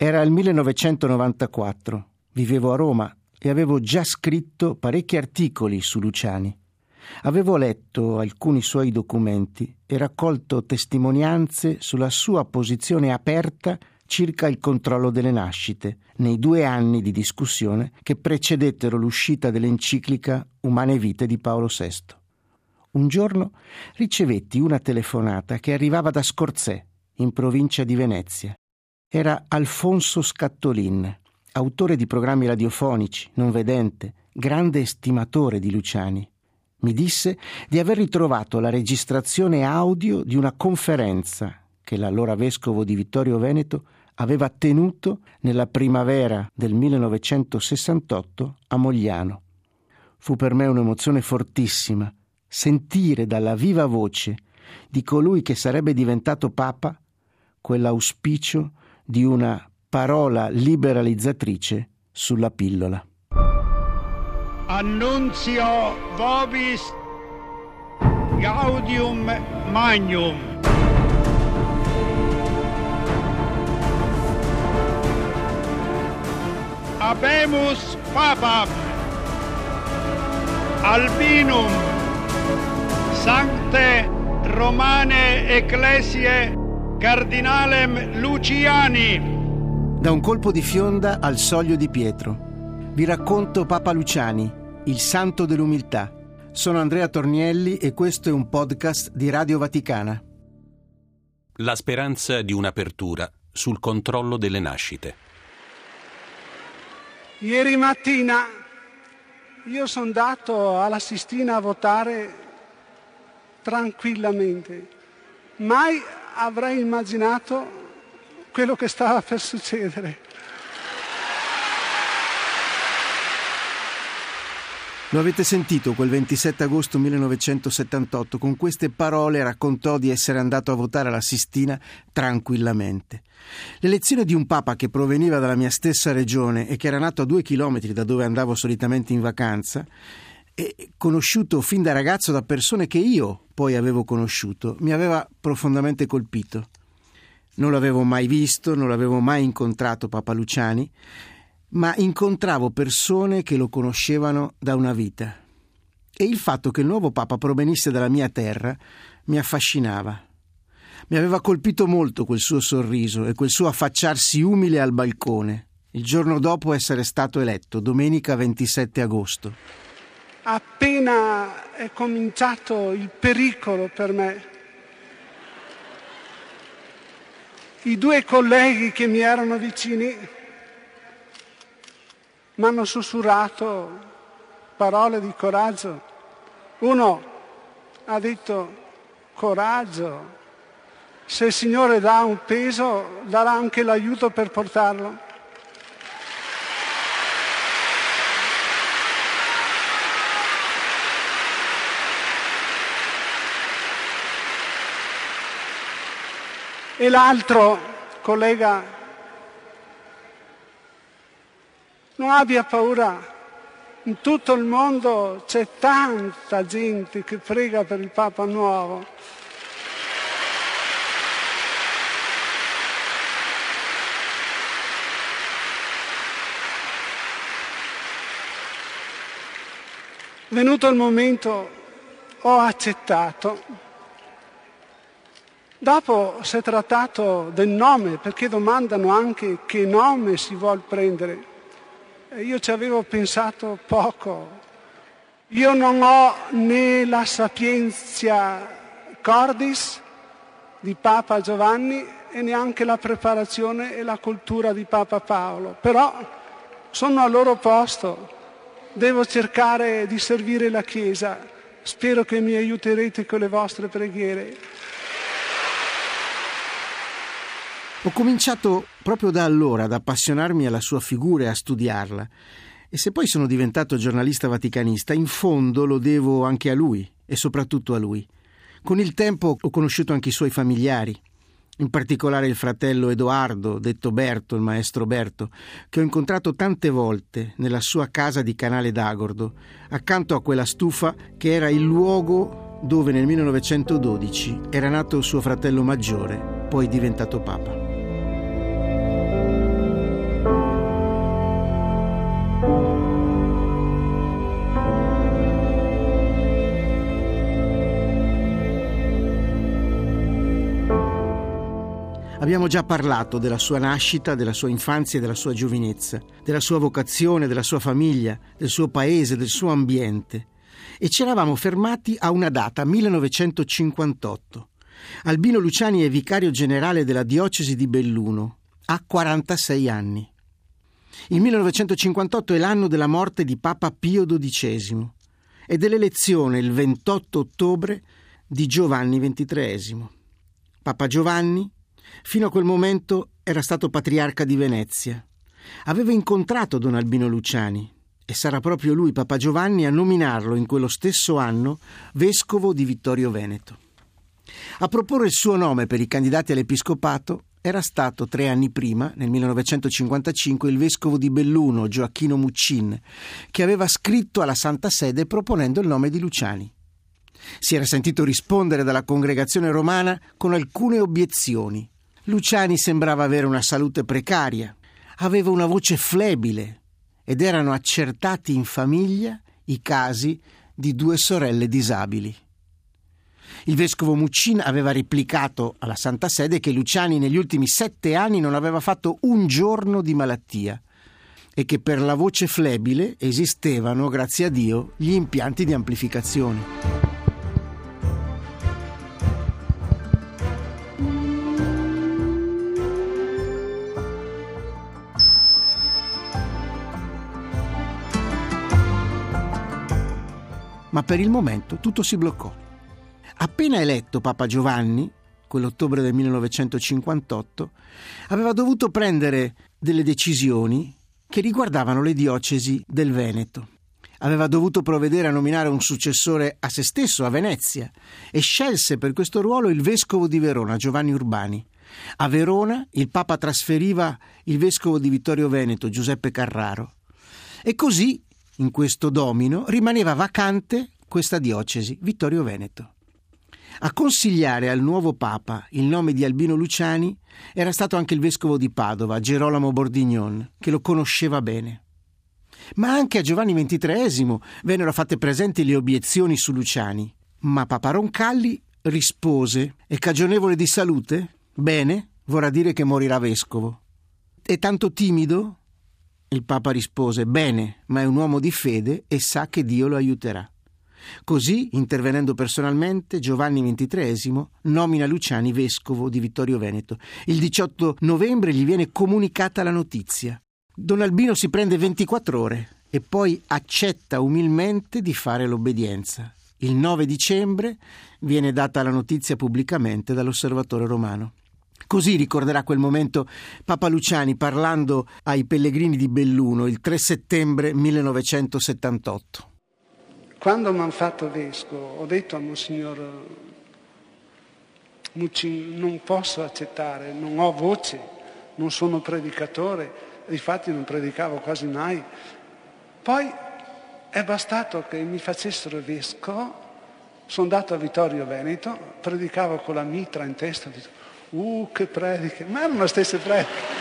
Era il 1994, vivevo a Roma e avevo già scritto parecchi articoli su Luciani. Avevo letto alcuni suoi documenti e raccolto testimonianze sulla sua posizione aperta circa il controllo delle nascite nei due anni di discussione che precedettero l'uscita dell'enciclica Umane Vite di Paolo VI. Un giorno ricevetti una telefonata che arrivava da Scorzè, in provincia di Venezia. Era Alfonso Scattolin, autore di programmi radiofonici, non vedente, grande estimatore di Luciani. Mi disse di aver ritrovato la registrazione audio di una conferenza che l'allora vescovo di Vittorio Veneto aveva tenuto nella primavera del 1968 a Mogliano. Fu per me un'emozione fortissima sentire dalla viva voce di colui che sarebbe diventato Papa quell'auspicio di una parola liberalizzatrice sulla pillola. Annunzio vobis gaudium magnum. Abemus papam albinum sancte romane ecclesiae Cardinalem Luciani. Da un colpo di fionda al soglio di Pietro. Vi racconto Papa Luciani, il santo dell'umiltà. Sono Andrea Tornielli e questo è un podcast di Radio Vaticana. La speranza di un'apertura sul controllo delle nascite. Ieri mattina io sono andato alla Sistina a votare tranquillamente. Mai avrei immaginato quello che stava per succedere. Lo avete sentito quel 27 agosto 1978, con queste parole raccontò di essere andato a votare alla Sistina tranquillamente. L'elezione di un papa che proveniva dalla mia stessa regione e che era nato a due chilometri da dove andavo solitamente in vacanza, conosciuto fin da ragazzo da persone che io poi avevo conosciuto, mi aveva profondamente colpito. Non l'avevo mai visto, non l'avevo mai incontrato Papa Luciani, ma incontravo persone che lo conoscevano da una vita. E il fatto che il nuovo Papa provenisse dalla mia terra mi affascinava. Mi aveva colpito molto quel suo sorriso e quel suo affacciarsi umile al balcone, il giorno dopo essere stato eletto, domenica 27 agosto appena è cominciato il pericolo per me. I due colleghi che mi erano vicini mi hanno sussurrato parole di coraggio. Uno ha detto coraggio, se il Signore dà un peso darà anche l'aiuto per portarlo. E l'altro collega, non abbia paura, in tutto il mondo c'è tanta gente che prega per il Papa nuovo. Venuto il momento ho accettato Dopo si è trattato del nome, perché domandano anche che nome si vuole prendere. Io ci avevo pensato poco. Io non ho né la sapienza cordis di Papa Giovanni e neanche la preparazione e la cultura di Papa Paolo, però sono al loro posto, devo cercare di servire la Chiesa, spero che mi aiuterete con le vostre preghiere. Ho cominciato proprio da allora ad appassionarmi alla sua figura e a studiarla. E se poi sono diventato giornalista vaticanista, in fondo lo devo anche a lui e soprattutto a lui. Con il tempo ho conosciuto anche i suoi familiari, in particolare il fratello Edoardo, detto Berto, il maestro Berto, che ho incontrato tante volte nella sua casa di Canale d'Agordo, accanto a quella stufa che era il luogo dove nel 1912 era nato suo fratello maggiore, poi diventato papa. Già parlato della sua nascita, della sua infanzia e della sua giovinezza, della sua vocazione, della sua famiglia, del suo paese, del suo ambiente. E ci eravamo fermati a una data, 1958. Albino Luciani è vicario generale della diocesi di Belluno. Ha 46 anni. Il 1958 è l'anno della morte di Papa Pio XII e dell'elezione il 28 ottobre di Giovanni XXIII. Papa Giovanni, fino a quel momento, era stato patriarca di Venezia. Aveva incontrato Don Albino Luciani e sarà proprio lui, Papa Giovanni, a nominarlo in quello stesso anno vescovo di Vittorio Veneto. A proporre il suo nome per i candidati all'episcopato era stato tre anni prima, nel 1955, il vescovo di Belluno, Gioacchino Muccin, che aveva scritto alla Santa Sede proponendo il nome di Luciani. Si era sentito rispondere dalla congregazione romana con alcune obiezioni. Luciani sembrava avere una salute precaria, aveva una voce flebile ed erano accertati in famiglia i casi di due sorelle disabili. Il vescovo Muccin aveva replicato alla Santa Sede che Luciani negli ultimi sette anni non aveva fatto un giorno di malattia e che per la voce flebile esistevano, grazie a Dio, gli impianti di amplificazione. Ma per il momento tutto si bloccò. Appena eletto Papa Giovanni, quell'ottobre del 1958, aveva dovuto prendere delle decisioni che riguardavano le diocesi del Veneto. Aveva dovuto provvedere a nominare un successore a se stesso a Venezia e scelse per questo ruolo il vescovo di Verona, Giovanni Urbani. A Verona il Papa trasferiva il vescovo di Vittorio Veneto, Giuseppe Carraro. E così in questo domino rimaneva vacante questa diocesi, Vittorio Veneto. A consigliare al nuovo Papa il nome di Albino Luciani era stato anche il vescovo di Padova, Gerolamo Bordignon, che lo conosceva bene. Ma anche a Giovanni XXIII vennero fatte presenti le obiezioni su Luciani. Ma Papa Roncalli rispose: È cagionevole di salute? Bene, vorrà dire che morirà vescovo. È tanto timido? Il Papa rispose: Bene, ma è un uomo di fede e sa che Dio lo aiuterà. Così, intervenendo personalmente, Giovanni XXIII nomina Luciani vescovo di Vittorio Veneto. Il 18 novembre gli viene comunicata la notizia. Don Albino si prende 24 ore e poi accetta umilmente di fare l'obbedienza. Il 9 dicembre viene data la notizia pubblicamente dall'osservatore romano. Così ricorderà quel momento Papa Luciani parlando ai pellegrini di Belluno il 3 settembre 1978. Quando mi hanno fatto vescovo ho detto a Monsignor Muccin non posso accettare, non ho voce, non sono predicatore, infatti non predicavo quasi mai. Poi è bastato che mi facessero vescovo, sono andato a Vittorio Veneto, predicavo con la mitra in testa, ho detto, Uh, che prediche! Ma erano le stesse prediche.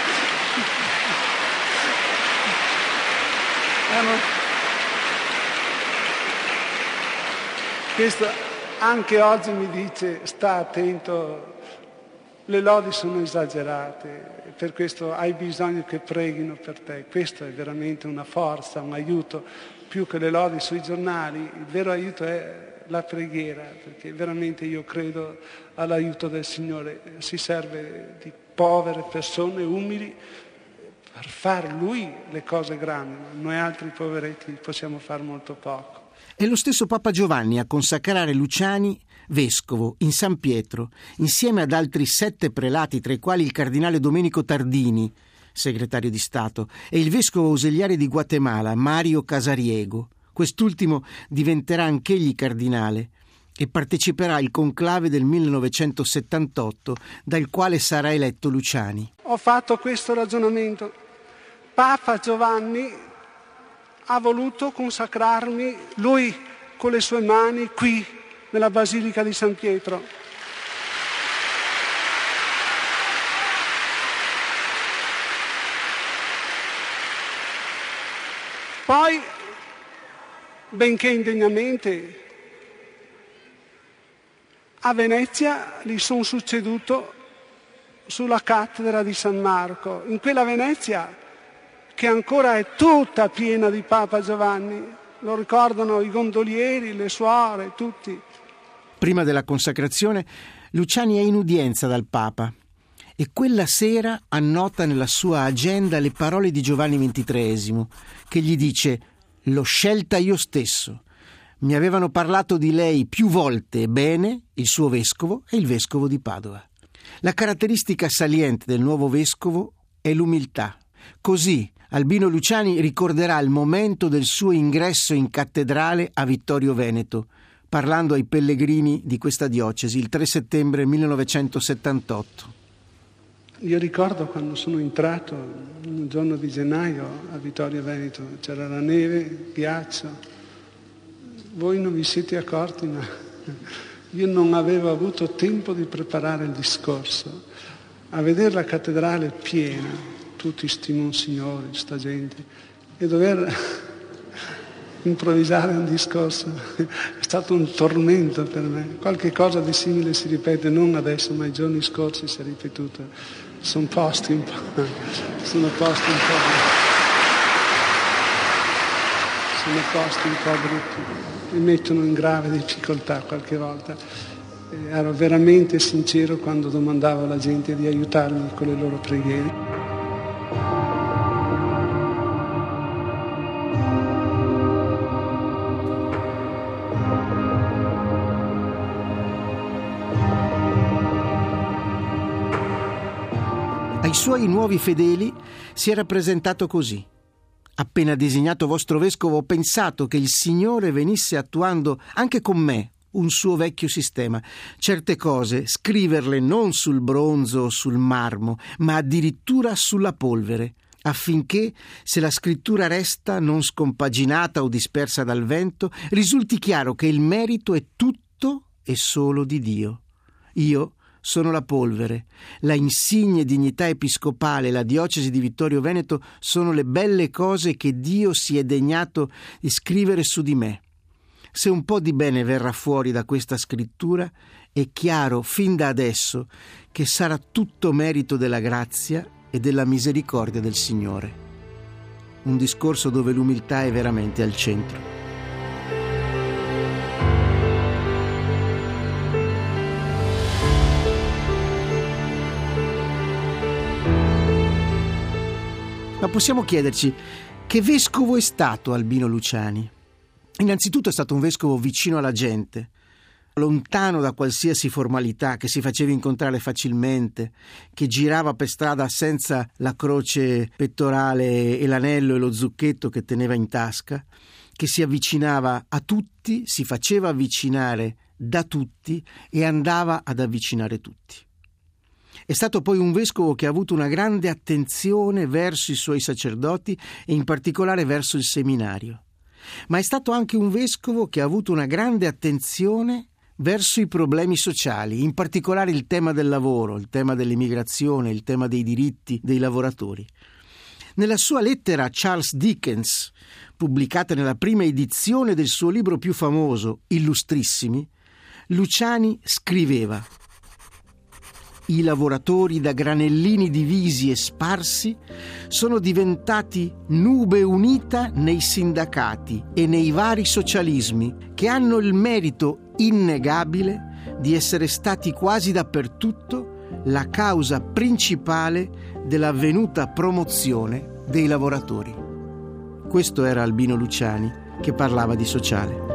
Questo anche oggi mi dice sta attento, le lodi sono esagerate, per questo hai bisogno che preghino per te. Questo è veramente una forza, un aiuto, più che le lodi sui giornali, il vero aiuto è la preghiera, perché veramente io credo all'aiuto del Signore, si serve di povere persone umili per fare Lui le cose grandi, noi altri poveretti possiamo fare molto poco. È lo stesso Papa Giovanni a consacrare Luciani vescovo in San Pietro, insieme ad altri sette prelati, tra i quali il cardinale Domenico Tardini, segretario di Stato, e il vescovo ausiliare di Guatemala, Mario Casariego. Quest'ultimo diventerà anch'egli cardinale e parteciperà al conclave del 1978, dal quale sarà eletto Luciani. Ho fatto questo ragionamento. Papa Giovanni ha voluto consacrarmi, lui con le sue mani, qui nella Basilica di San Pietro. Poi benché indegnamente. A Venezia gli sono succeduto sulla cattedra di San Marco, in quella Venezia che ancora è tutta piena di Papa Giovanni. Lo ricordano i gondolieri, le suore, tutti. Prima della consacrazione, Luciani è in udienza dal Papa e quella sera annota nella sua agenda le parole di Giovanni XXIII, che gli dice L'ho scelta io stesso. Mi avevano parlato di lei più volte bene il suo vescovo e il vescovo di Padova. La caratteristica saliente del nuovo vescovo è l'umiltà. Così Albino Luciani ricorderà il momento del suo ingresso in cattedrale a Vittorio Veneto, parlando ai pellegrini di questa diocesi il 3 settembre 1978. Io ricordo quando sono entrato un giorno di gennaio a Vittorio Veneto, c'era la neve, ghiaccio. Voi non vi siete accorti, ma io non avevo avuto tempo di preparare il discorso. A vedere la cattedrale piena, tutti sti monsignori, sta gente, e dover improvvisare un discorso è stato un tormento per me. Qualche cosa di simile si ripete, non adesso, ma i giorni scorsi si è ripetuto sono posti un po', sono posti un po', sono posti un po' brutti, mi mettono in grave difficoltà qualche volta. Ero veramente sincero quando domandavo alla gente di aiutarmi con le loro preghiere. Suoi nuovi fedeli si era presentato così. Appena designato vostro vescovo ho pensato che il Signore venisse attuando anche con me un suo vecchio sistema. Certe cose scriverle non sul bronzo o sul marmo, ma addirittura sulla polvere, affinché, se la scrittura resta non scompaginata o dispersa dal vento, risulti chiaro che il merito è tutto e solo di Dio. Io sono la polvere. La insigne dignità episcopale la diocesi di Vittorio Veneto sono le belle cose che Dio si è degnato di scrivere su di me. Se un po' di bene verrà fuori da questa scrittura, è chiaro fin da adesso che sarà tutto merito della grazia e della misericordia del Signore. Un discorso dove l'umiltà è veramente al centro. Possiamo chiederci che vescovo è stato Albino Luciani? Innanzitutto è stato un vescovo vicino alla gente, lontano da qualsiasi formalità, che si faceva incontrare facilmente, che girava per strada senza la croce pettorale e l'anello e lo zucchetto che teneva in tasca, che si avvicinava a tutti, si faceva avvicinare da tutti e andava ad avvicinare tutti. È stato poi un vescovo che ha avuto una grande attenzione verso i suoi sacerdoti e in particolare verso il seminario. Ma è stato anche un vescovo che ha avuto una grande attenzione verso i problemi sociali, in particolare il tema del lavoro, il tema dell'immigrazione, il tema dei diritti dei lavoratori. Nella sua lettera a Charles Dickens, pubblicata nella prima edizione del suo libro più famoso, Illustrissimi, Luciani scriveva i lavoratori da granellini divisi e sparsi sono diventati nube unita nei sindacati e nei vari socialismi che hanno il merito innegabile di essere stati quasi dappertutto la causa principale dell'avvenuta promozione dei lavoratori. Questo era Albino Luciani che parlava di sociale.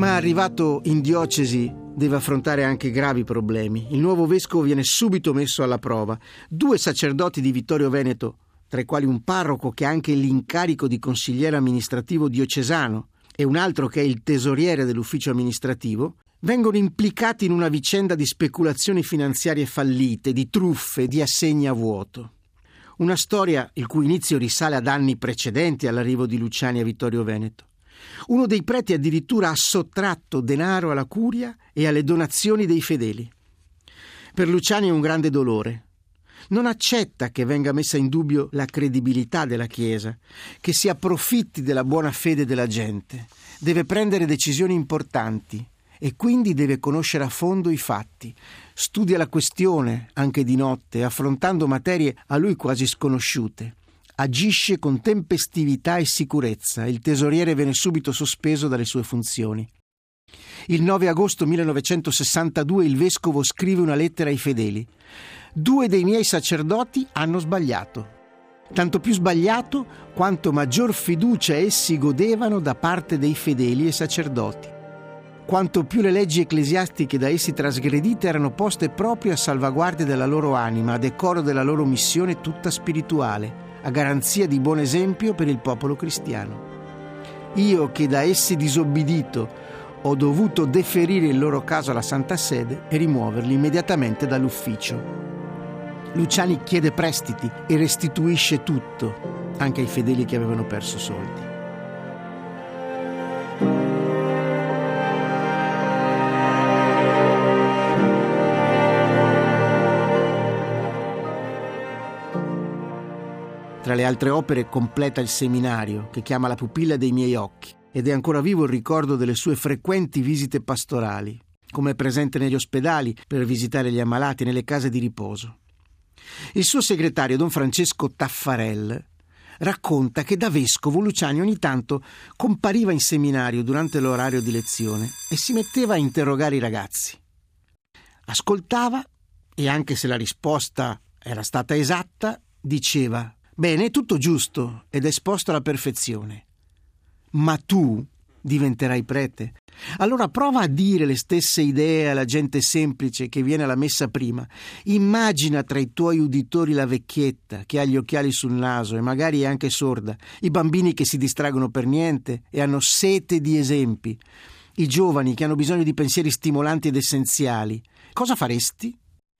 Ma arrivato in diocesi deve affrontare anche gravi problemi. Il nuovo vescovo viene subito messo alla prova. Due sacerdoti di Vittorio Veneto, tra i quali un parroco che ha anche l'incarico di consigliere amministrativo diocesano e un altro che è il tesoriere dell'ufficio amministrativo, vengono implicati in una vicenda di speculazioni finanziarie fallite, di truffe, di assegni a vuoto. Una storia il cui inizio risale ad anni precedenti all'arrivo di Luciani a Vittorio Veneto. Uno dei preti addirittura ha sottratto denaro alla curia e alle donazioni dei fedeli. Per Luciani è un grande dolore. non accetta che venga messa in dubbio la credibilità della Chiesa, che si approfitti della buona fede della gente. Deve prendere decisioni importanti e quindi deve conoscere a fondo i fatti. Studia la questione anche di notte, affrontando materie a lui quasi sconosciute. Agisce con tempestività e sicurezza. Il tesoriere viene subito sospeso dalle sue funzioni. Il 9 agosto 1962 il vescovo scrive una lettera ai fedeli. Due dei miei sacerdoti hanno sbagliato. Tanto più sbagliato quanto maggior fiducia essi godevano da parte dei fedeli e sacerdoti. Quanto più le leggi ecclesiastiche da essi trasgredite erano poste proprio a salvaguardia della loro anima, a decoro della loro missione tutta spirituale, a garanzia di buon esempio per il popolo cristiano. Io che da essi disobbedito ho dovuto deferire il loro caso alla Santa Sede e rimuoverli immediatamente dall'ufficio. Luciani chiede prestiti e restituisce tutto, anche ai fedeli che avevano perso soldi. Le altre opere completa il seminario che chiama La pupilla dei miei occhi ed è ancora vivo il ricordo delle sue frequenti visite pastorali, come è presente negli ospedali per visitare gli ammalati nelle case di riposo. Il suo segretario, don Francesco Taffarel, racconta che da vescovo Luciani ogni tanto compariva in seminario durante l'orario di lezione e si metteva a interrogare i ragazzi. Ascoltava e anche se la risposta era stata esatta, diceva Bene, è tutto giusto ed esposto alla perfezione. Ma tu diventerai prete. Allora prova a dire le stesse idee alla gente semplice che viene alla messa prima. Immagina tra i tuoi uditori la vecchietta che ha gli occhiali sul naso e magari è anche sorda, i bambini che si distraggono per niente e hanno sete di esempi, i giovani che hanno bisogno di pensieri stimolanti ed essenziali. Cosa faresti?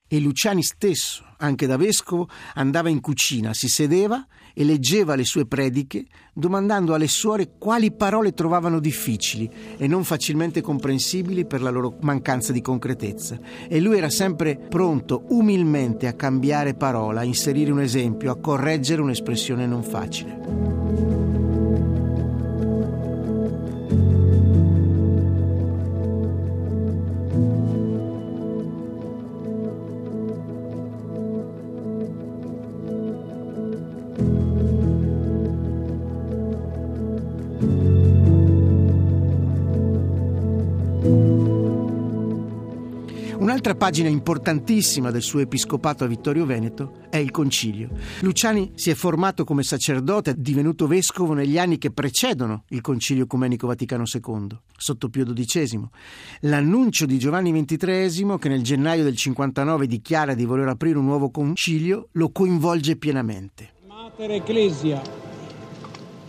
E Luciani stesso, anche da vescovo, andava in cucina, si sedeva e leggeva le sue prediche, domandando alle suore quali parole trovavano difficili e non facilmente comprensibili per la loro mancanza di concretezza. E lui era sempre pronto, umilmente, a cambiare parola, a inserire un esempio, a correggere un'espressione non facile. Pagina importantissima del suo episcopato a Vittorio Veneto è il concilio. Luciani si è formato come sacerdote, divenuto vescovo negli anni che precedono il concilio ecumenico Vaticano II, sotto Pio XII. L'annuncio di Giovanni XXIII, che nel gennaio del 59 dichiara di voler aprire un nuovo concilio, lo coinvolge pienamente. Mater Ecclesia,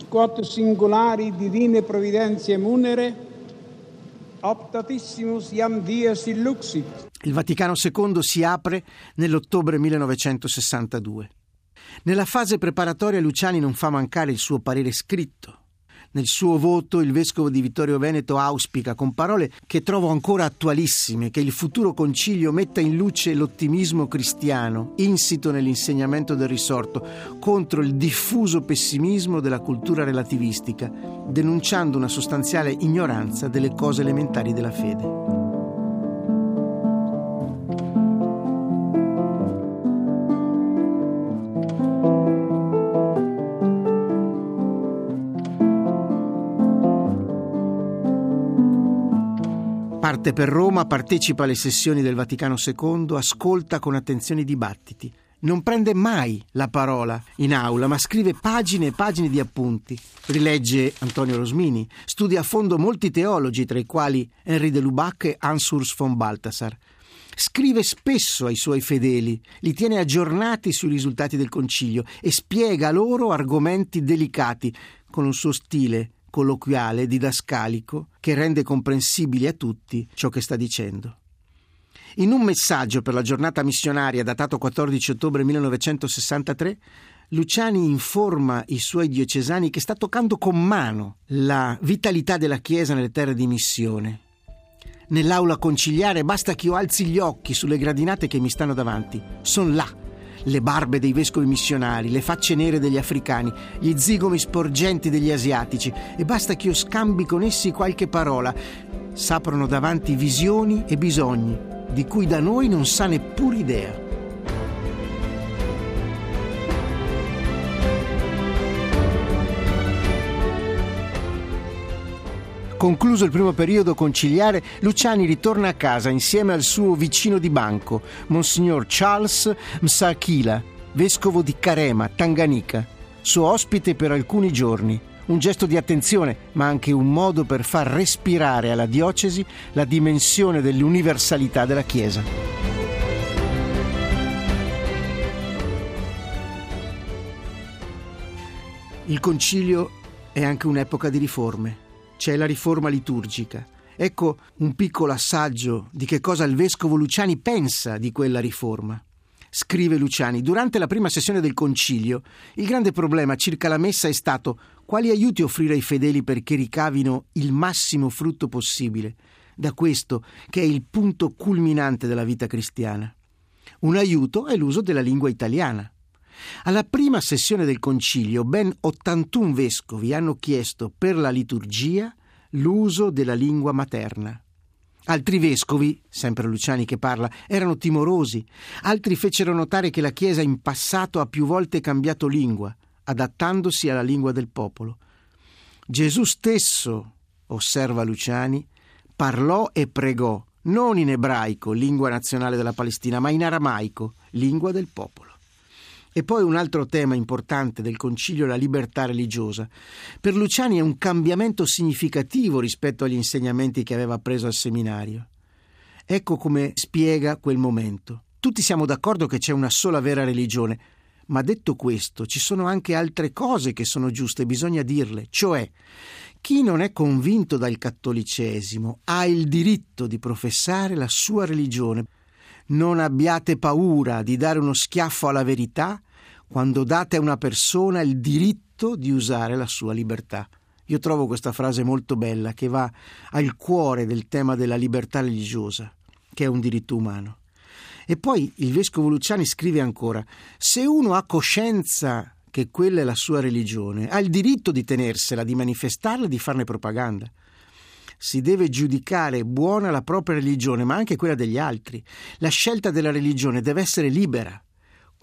quod singolari divine providenze munere, optatissimus iam dies illuxit. Il Vaticano II si apre nell'ottobre 1962. Nella fase preparatoria Luciani non fa mancare il suo parere scritto. Nel suo voto il vescovo di Vittorio Veneto auspica con parole che trovo ancora attualissime che il futuro concilio metta in luce l'ottimismo cristiano insito nell'insegnamento del risorto contro il diffuso pessimismo della cultura relativistica, denunciando una sostanziale ignoranza delle cose elementari della fede. Parte per Roma, partecipa alle sessioni del Vaticano II, ascolta con attenzione i dibattiti. Non prende mai la parola in aula, ma scrive pagine e pagine di appunti. Rilegge Antonio Rosmini, studia a fondo molti teologi, tra i quali Henri de Lubac e Ansurs von Balthasar. Scrive spesso ai suoi fedeli, li tiene aggiornati sui risultati del concilio e spiega loro argomenti delicati con un suo stile colloquiale, didascalico, che rende comprensibile a tutti ciò che sta dicendo. In un messaggio per la giornata missionaria datato 14 ottobre 1963, Luciani informa i suoi diocesani che sta toccando con mano la vitalità della Chiesa nelle terre di missione. Nell'aula conciliare basta che io alzi gli occhi sulle gradinate che mi stanno davanti. Sono là le barbe dei vescovi missionari, le facce nere degli africani, gli zigomi sporgenti degli asiatici e basta che io scambi con essi qualche parola. S'aprono davanti visioni e bisogni di cui da noi non sa neppure idea. Concluso il primo periodo conciliare, Luciani ritorna a casa insieme al suo vicino di banco, Monsignor Charles Msakila, vescovo di Carema, Tanganica, suo ospite per alcuni giorni. Un gesto di attenzione, ma anche un modo per far respirare alla diocesi la dimensione dell'universalità della Chiesa. Il concilio è anche un'epoca di riforme c'è la riforma liturgica. Ecco un piccolo assaggio di che cosa il vescovo Luciani pensa di quella riforma. Scrive Luciani, durante la prima sessione del concilio, il grande problema circa la messa è stato quali aiuti offrire ai fedeli perché ricavino il massimo frutto possibile da questo che è il punto culminante della vita cristiana. Un aiuto è l'uso della lingua italiana. Alla prima sessione del concilio ben 81 vescovi hanno chiesto per la liturgia l'uso della lingua materna. Altri vescovi, sempre Luciani che parla, erano timorosi, altri fecero notare che la Chiesa in passato ha più volte cambiato lingua, adattandosi alla lingua del popolo. Gesù stesso, osserva Luciani, parlò e pregò non in ebraico, lingua nazionale della Palestina, ma in aramaico, lingua del popolo. E poi un altro tema importante del concilio è la libertà religiosa. Per Luciani è un cambiamento significativo rispetto agli insegnamenti che aveva preso al seminario. Ecco come spiega quel momento. Tutti siamo d'accordo che c'è una sola vera religione, ma detto questo, ci sono anche altre cose che sono giuste, bisogna dirle, cioè chi non è convinto dal cattolicesimo ha il diritto di professare la sua religione non abbiate paura di dare uno schiaffo alla verità quando date a una persona il diritto di usare la sua libertà. Io trovo questa frase molto bella che va al cuore del tema della libertà religiosa, che è un diritto umano. E poi il vescovo Luciani scrive ancora: se uno ha coscienza che quella è la sua religione, ha il diritto di tenersela, di manifestarla di farne propaganda si deve giudicare buona la propria religione, ma anche quella degli altri. La scelta della religione deve essere libera.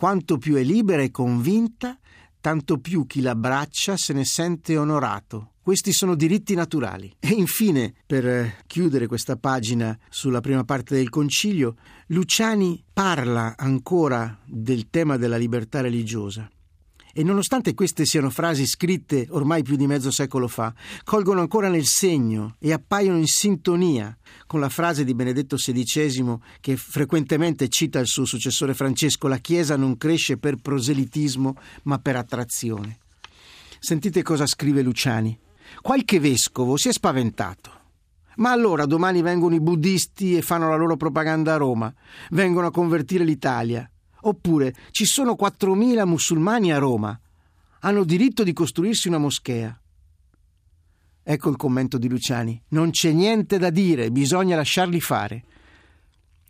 Quanto più è libera e convinta, tanto più chi l'abbraccia se ne sente onorato. Questi sono diritti naturali. E infine, per chiudere questa pagina sulla prima parte del concilio, Luciani parla ancora del tema della libertà religiosa. E nonostante queste siano frasi scritte ormai più di mezzo secolo fa, colgono ancora nel segno e appaiono in sintonia con la frase di Benedetto XVI che frequentemente cita il suo successore Francesco, la Chiesa non cresce per proselitismo ma per attrazione. Sentite cosa scrive Luciani. Qualche vescovo si è spaventato. Ma allora domani vengono i buddisti e fanno la loro propaganda a Roma, vengono a convertire l'Italia. Oppure ci sono 4.000 musulmani a Roma. Hanno diritto di costruirsi una moschea. Ecco il commento di Luciani. Non c'è niente da dire, bisogna lasciarli fare.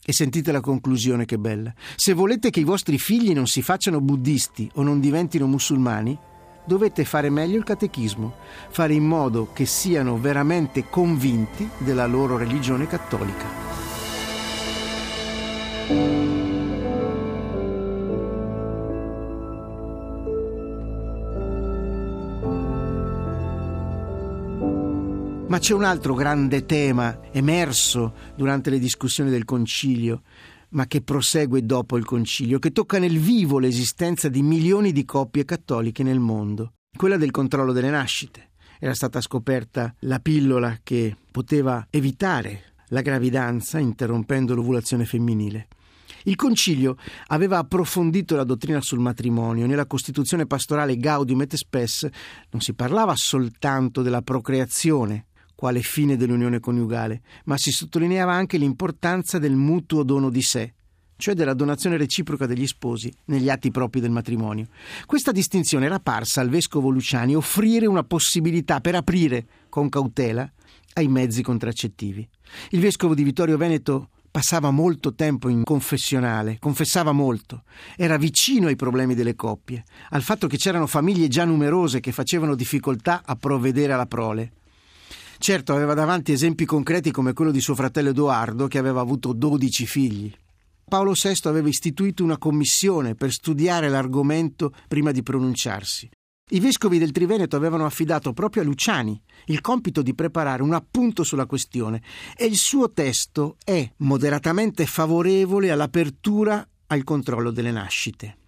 E sentite la conclusione che bella. Se volete che i vostri figli non si facciano buddisti o non diventino musulmani, dovete fare meglio il catechismo, fare in modo che siano veramente convinti della loro religione cattolica. Ma c'è un altro grande tema emerso durante le discussioni del Concilio, ma che prosegue dopo il Concilio, che tocca nel vivo l'esistenza di milioni di coppie cattoliche nel mondo, quella del controllo delle nascite. Era stata scoperta la pillola che poteva evitare la gravidanza interrompendo l'ovulazione femminile. Il Concilio aveva approfondito la dottrina sul matrimonio. Nella Costituzione pastorale Gaudium et Spes non si parlava soltanto della procreazione, quale fine dell'unione coniugale, ma si sottolineava anche l'importanza del mutuo dono di sé, cioè della donazione reciproca degli sposi negli atti propri del matrimonio. Questa distinzione era parsa al vescovo Luciani offrire una possibilità per aprire con cautela ai mezzi contraccettivi. Il vescovo di Vittorio Veneto Passava molto tempo in confessionale, confessava molto, era vicino ai problemi delle coppie, al fatto che c'erano famiglie già numerose che facevano difficoltà a provvedere alla prole. Certo, aveva davanti esempi concreti come quello di suo fratello Edoardo, che aveva avuto 12 figli. Paolo VI aveva istituito una commissione per studiare l'argomento prima di pronunciarsi. I vescovi del Triveneto avevano affidato proprio a Luciani il compito di preparare un appunto sulla questione e il suo testo è moderatamente favorevole all'apertura al controllo delle nascite.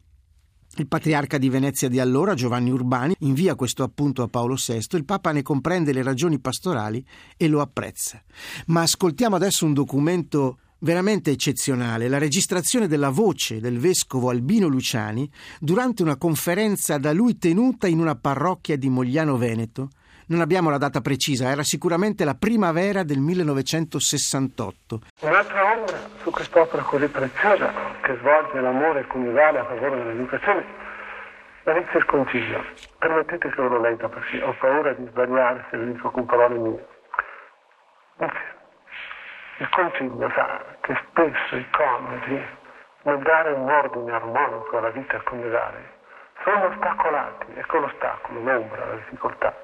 Il patriarca di Venezia di allora, Giovanni Urbani, invia questo appunto a Paolo VI, il Papa ne comprende le ragioni pastorali e lo apprezza. Ma ascoltiamo adesso un documento veramente eccezionale la registrazione della voce del vescovo Albino Luciani durante una conferenza da lui tenuta in una parrocchia di Mogliano Veneto. Non abbiamo la data precisa, era sicuramente la primavera del 1968. Un'altra ombra su quest'opera così preziosa che svolge l'amore coniugale a favore dell'educazione la Concilio. Permettete che lo legga perché ho paura di sbagliare se lo dico con parole mie. Il Concilio sa che spesso i coniugi, nel dare un ordine armonico alla vita coniugale, sono ostacolati, ecco l'ostacolo, l'ombra, la difficoltà,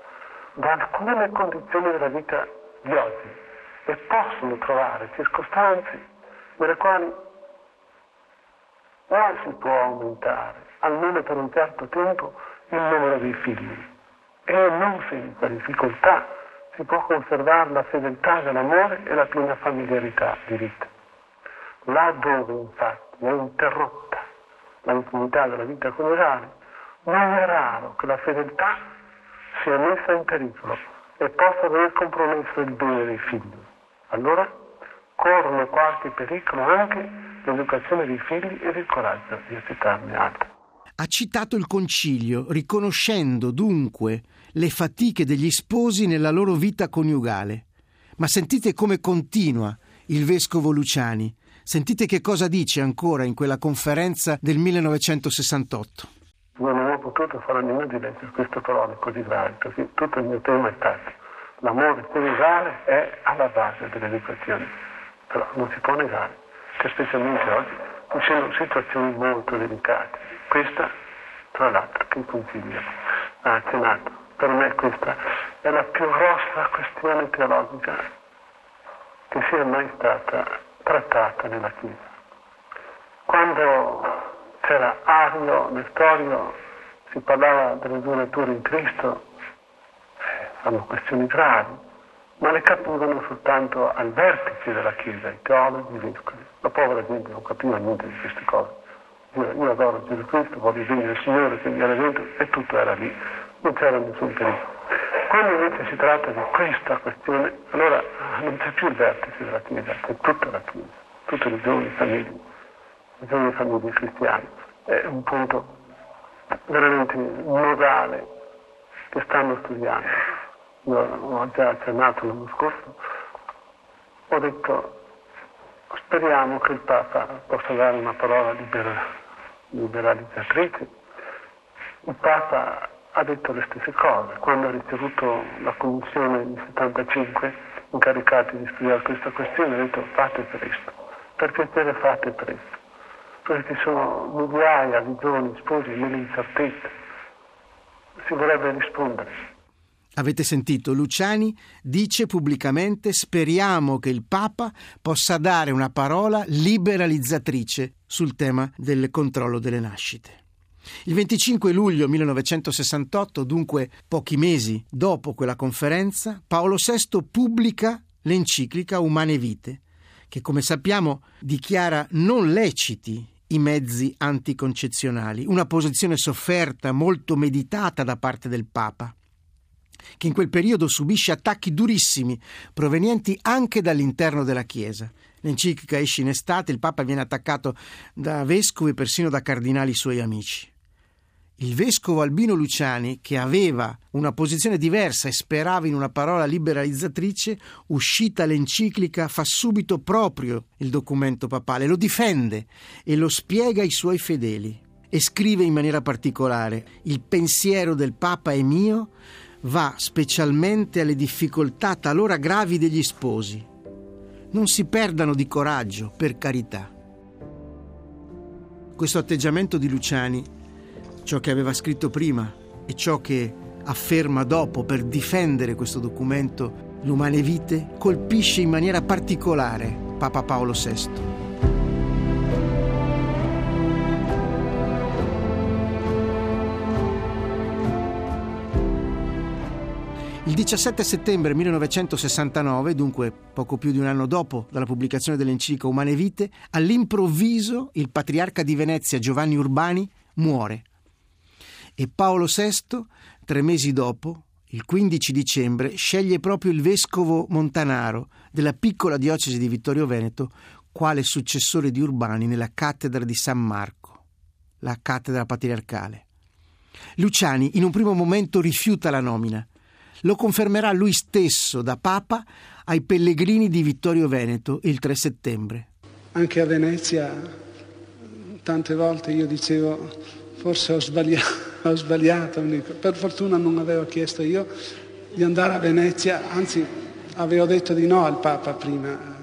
da alcune condizioni della vita di oggi e possono trovare circostanze nelle quali non si può aumentare, almeno per un certo tempo, il numero dei figli e non senza difficoltà si può conservare la fedeltà dell'amore e la piena familiarità di vita. Là dove infatti è interrotta la intimità della vita coniugale, non è raro che la fedeltà sia messa in pericolo e possa aver compromesso il bene dei figli. Allora corrono qualche pericolo anche l'educazione dei figli ed il coraggio di accettarne altri. Ha citato il concilio, riconoscendo dunque le fatiche degli sposi nella loro vita coniugale. Ma sentite come continua il vescovo Luciani. Sentite che cosa dice ancora in quella conferenza del 1968. Potuto fare meno di leggere queste parole così gravi, perché tutto il mio tema è stato l'amore coniugale è alla base dell'educazione, però non si può negare che specialmente oggi ci sono situazioni molto delicate. Questa, tra l'altro, che il Consiglio ha accennato per me questa è la più grossa questione teologica che sia mai stata trattata nella Chiesa. Quando c'era Ario, Nestorio, si parlava delle due nature in Cristo, erano questioni gravi, ma le capivano soltanto al vertice della Chiesa, i teologi, i vescovi. La povera gente non capiva niente di queste cose. Io, io adoro Gesù Cristo, voglio bene il Signore che mi era dentro e tutto era lì non c'era nessun pericolo. Quando invece si tratta di questa questione, allora non c'è più il vertice della Chiesa, c'è tutta la Chiesa, tutte le giovani famiglie, le giovani famiglie cristiane. È un punto veramente nodale che stanno studiando. Io ho già accennato l'anno scorso, ho detto speriamo che il Papa possa dare una parola libera, liberalizzatrice. Il Papa ha detto le stesse cose. Quando ha ricevuto la commissione di 75 incaricati di studiare questa questione, ha detto fate presto, per piacere fate presto, perché sono migliaia di giovani sposi nell'incertezza. Si vorrebbe rispondere. Avete sentito, Luciani dice pubblicamente speriamo che il Papa possa dare una parola liberalizzatrice sul tema del controllo delle nascite. Il 25 luglio 1968, dunque pochi mesi dopo quella conferenza, Paolo VI pubblica l'enciclica Umane Vite, che come sappiamo dichiara non leciti i mezzi anticoncezionali, una posizione sofferta, molto meditata da parte del Papa che in quel periodo subisce attacchi durissimi provenienti anche dall'interno della Chiesa. L'enciclica esce in estate, il Papa viene attaccato da vescovi e persino da cardinali suoi amici. Il vescovo Albino Luciani, che aveva una posizione diversa e sperava in una parola liberalizzatrice, uscita l'enciclica fa subito proprio il documento papale, lo difende e lo spiega ai suoi fedeli e scrive in maniera particolare il pensiero del Papa è mio va specialmente alle difficoltà talora gravi degli sposi. non si perdano di coraggio, per carità. Questo atteggiamento di Luciani, ciò che aveva scritto prima e ciò che afferma dopo per difendere questo documento, l'umane vite, colpisce in maniera particolare Papa Paolo VI. Il 17 settembre 1969, dunque poco più di un anno dopo dalla pubblicazione dell'enciclica Umane Vite, all'improvviso il patriarca di Venezia Giovanni Urbani muore e Paolo VI, tre mesi dopo, il 15 dicembre, sceglie proprio il vescovo Montanaro della piccola diocesi di Vittorio Veneto quale successore di Urbani nella cattedra di San Marco, la cattedra patriarcale. Luciani in un primo momento rifiuta la nomina lo confermerà lui stesso da Papa ai pellegrini di Vittorio Veneto il 3 settembre. Anche a Venezia tante volte io dicevo forse ho sbagliato, ho sbagliato, per fortuna non avevo chiesto io di andare a Venezia, anzi avevo detto di no al Papa prima.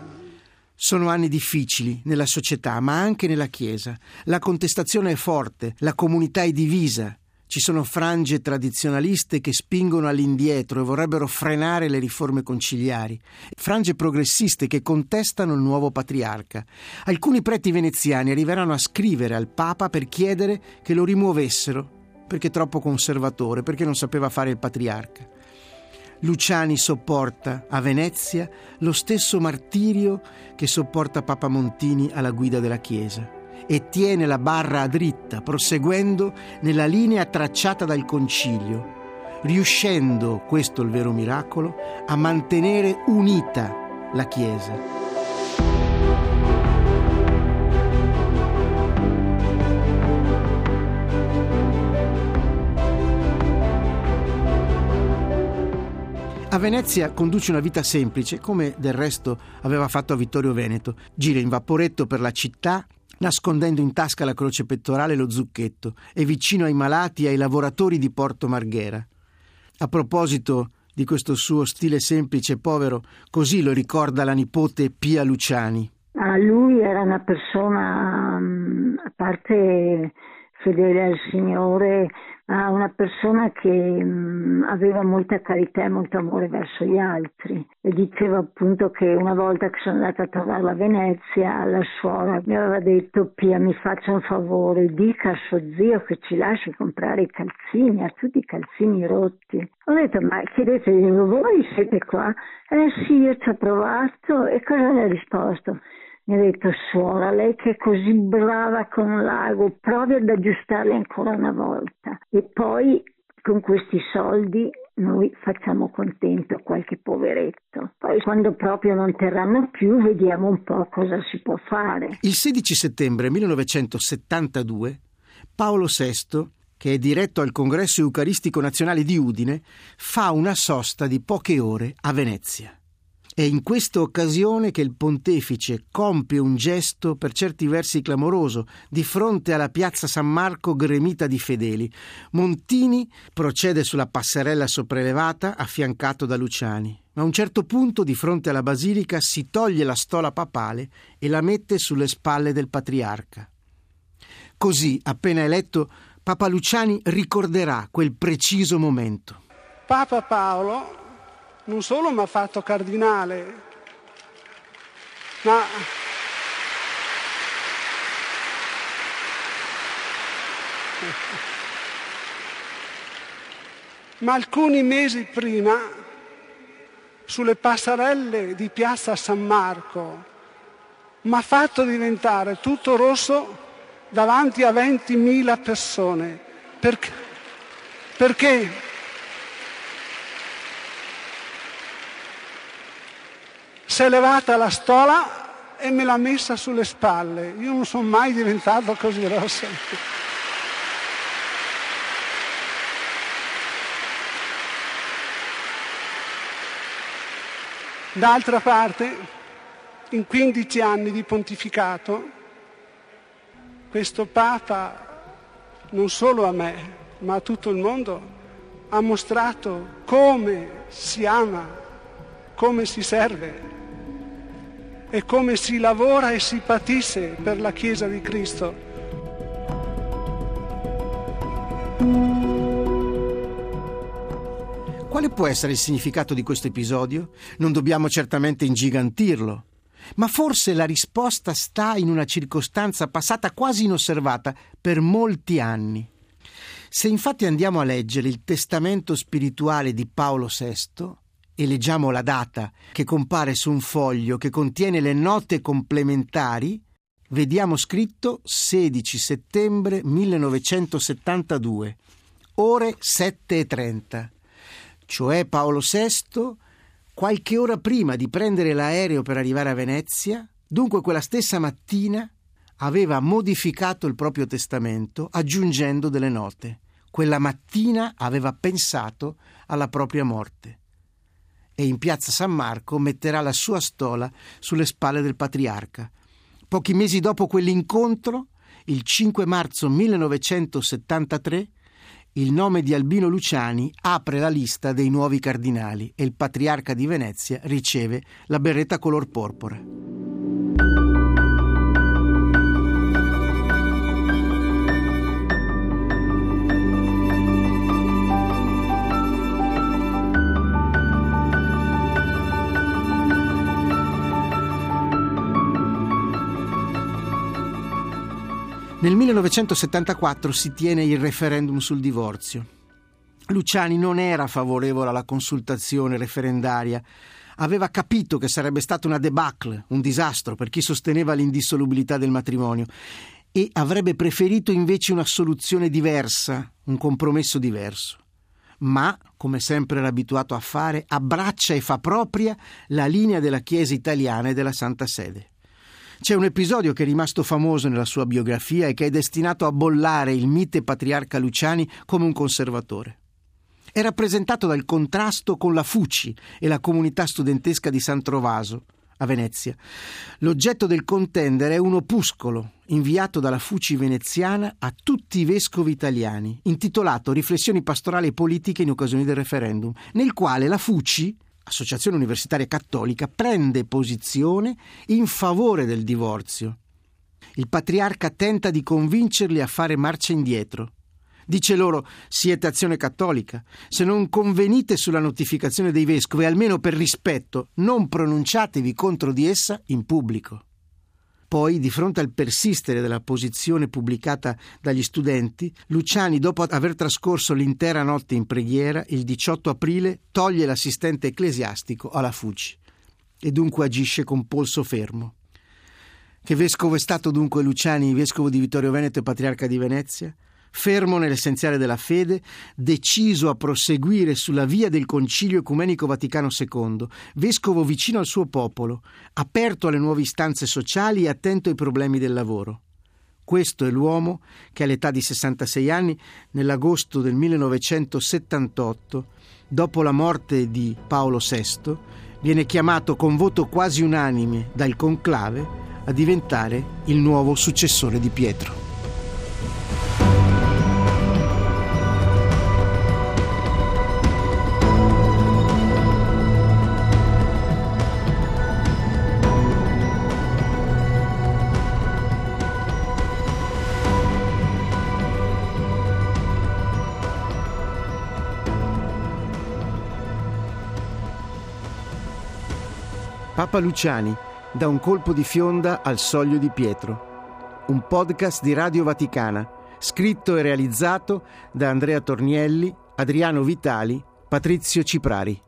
Sono anni difficili nella società, ma anche nella Chiesa. La contestazione è forte, la comunità è divisa, ci sono frange tradizionaliste che spingono all'indietro e vorrebbero frenare le riforme conciliari, frange progressiste che contestano il nuovo patriarca. Alcuni preti veneziani arriveranno a scrivere al Papa per chiedere che lo rimuovessero, perché troppo conservatore, perché non sapeva fare il patriarca. Luciani sopporta a Venezia lo stesso martirio che sopporta Papa Montini alla guida della Chiesa e tiene la barra dritta, proseguendo nella linea tracciata dal concilio, riuscendo, questo è il vero miracolo, a mantenere unita la Chiesa. A Venezia conduce una vita semplice, come del resto aveva fatto a Vittorio Veneto. Gira in vaporetto per la città, nascondendo in tasca la croce pettorale e lo zucchetto, e vicino ai malati e ai lavoratori di Porto Marghera. A proposito di questo suo stile semplice e povero, così lo ricorda la nipote Pia Luciani. Ah, lui era una persona, mm, a parte fedele al Signore, a una persona che mh, aveva molta carità e molto amore verso gli altri. E diceva appunto che una volta che sono andata a trovarla a Venezia la suora mi aveva detto Pia mi faccia un favore dica a suo zio che ci lasci comprare i calzini ha tutti i calzini rotti. Ho detto ma chiedeteglielo voi siete qua? Eh sì io ci ho provato. E cosa le ha risposto? Mi ha detto suora, lei che è così brava con l'ago, provi ad aggiustarli ancora una volta e poi con questi soldi noi facciamo contento qualche poveretto. Poi quando proprio non terranno più vediamo un po' cosa si può fare. Il 16 settembre 1972 Paolo VI, che è diretto al Congresso Eucaristico Nazionale di Udine, fa una sosta di poche ore a Venezia. È in questa occasione che il pontefice compie un gesto per certi versi clamoroso di fronte alla piazza San Marco gremita di fedeli. Montini procede sulla passerella sopraelevata affiancato da Luciani. A un certo punto, di fronte alla basilica, si toglie la stola papale e la mette sulle spalle del patriarca. Così, appena eletto, Papa Luciani ricorderà quel preciso momento. Papa Paolo non solo mi ha fatto cardinale, ma ma alcuni mesi prima sulle passerelle di piazza San Marco mi ha fatto diventare tutto rosso davanti a 20.000 persone. Perché? Perché si è levata la stola e me l'ha messa sulle spalle. Io non sono mai diventato così rosso. D'altra parte, in 15 anni di pontificato, questo Papa, non solo a me, ma a tutto il mondo, ha mostrato come si ama, come si serve e come si lavora e si patisse per la Chiesa di Cristo. Quale può essere il significato di questo episodio? Non dobbiamo certamente ingigantirlo, ma forse la risposta sta in una circostanza passata quasi inosservata per molti anni. Se infatti andiamo a leggere il testamento spirituale di Paolo VI e leggiamo la data che compare su un foglio che contiene le note complementari, vediamo scritto 16 settembre 1972, ore 7.30 cioè Paolo VI, qualche ora prima di prendere l'aereo per arrivare a Venezia, dunque quella stessa mattina, aveva modificato il proprio testamento aggiungendo delle note. Quella mattina aveva pensato alla propria morte e in piazza San Marco metterà la sua stola sulle spalle del patriarca. Pochi mesi dopo quell'incontro, il 5 marzo 1973, il nome di Albino Luciani apre la lista dei nuovi cardinali e il patriarca di Venezia riceve la berretta color porpora. Nel 1974 si tiene il referendum sul divorzio. Luciani non era favorevole alla consultazione referendaria. Aveva capito che sarebbe stata una debacle, un disastro per chi sosteneva l'indissolubilità del matrimonio e avrebbe preferito invece una soluzione diversa, un compromesso diverso. Ma, come sempre era abituato a fare, abbraccia e fa propria la linea della Chiesa italiana e della Santa Sede. C'è un episodio che è rimasto famoso nella sua biografia e che è destinato a bollare il mite patriarca Luciani come un conservatore. È rappresentato dal contrasto con la Fuci e la comunità studentesca di San Trovaso, a Venezia. L'oggetto del contendere è un opuscolo inviato dalla Fuci veneziana a tutti i vescovi italiani, intitolato Riflessioni pastorali e politiche in occasione del referendum, nel quale la Fuci Associazione Universitaria Cattolica, prende posizione in favore del divorzio. Il patriarca tenta di convincerli a fare marcia indietro. Dice loro: siete azione cattolica. Se non convenite sulla notificazione dei vescovi, almeno per rispetto, non pronunciatevi contro di essa in pubblico. Poi, di fronte al persistere della posizione pubblicata dagli studenti, Luciani, dopo aver trascorso l'intera notte in preghiera, il 18 aprile toglie l'assistente ecclesiastico alla Fuci e dunque agisce con polso fermo. Che vescovo è stato dunque Luciani, vescovo di Vittorio Veneto e patriarca di Venezia? Fermo nell'essenziale della fede, deciso a proseguire sulla via del Concilio Ecumenico Vaticano II, vescovo vicino al suo popolo, aperto alle nuove istanze sociali e attento ai problemi del lavoro. Questo è l'uomo che all'età di 66 anni, nell'agosto del 1978, dopo la morte di Paolo VI, viene chiamato con voto quasi unanime dal conclave a diventare il nuovo successore di Pietro. Papa Luciani, da un colpo di fionda al soglio di Pietro. Un podcast di Radio Vaticana, scritto e realizzato da Andrea Tornielli, Adriano Vitali, Patrizio Ciprari.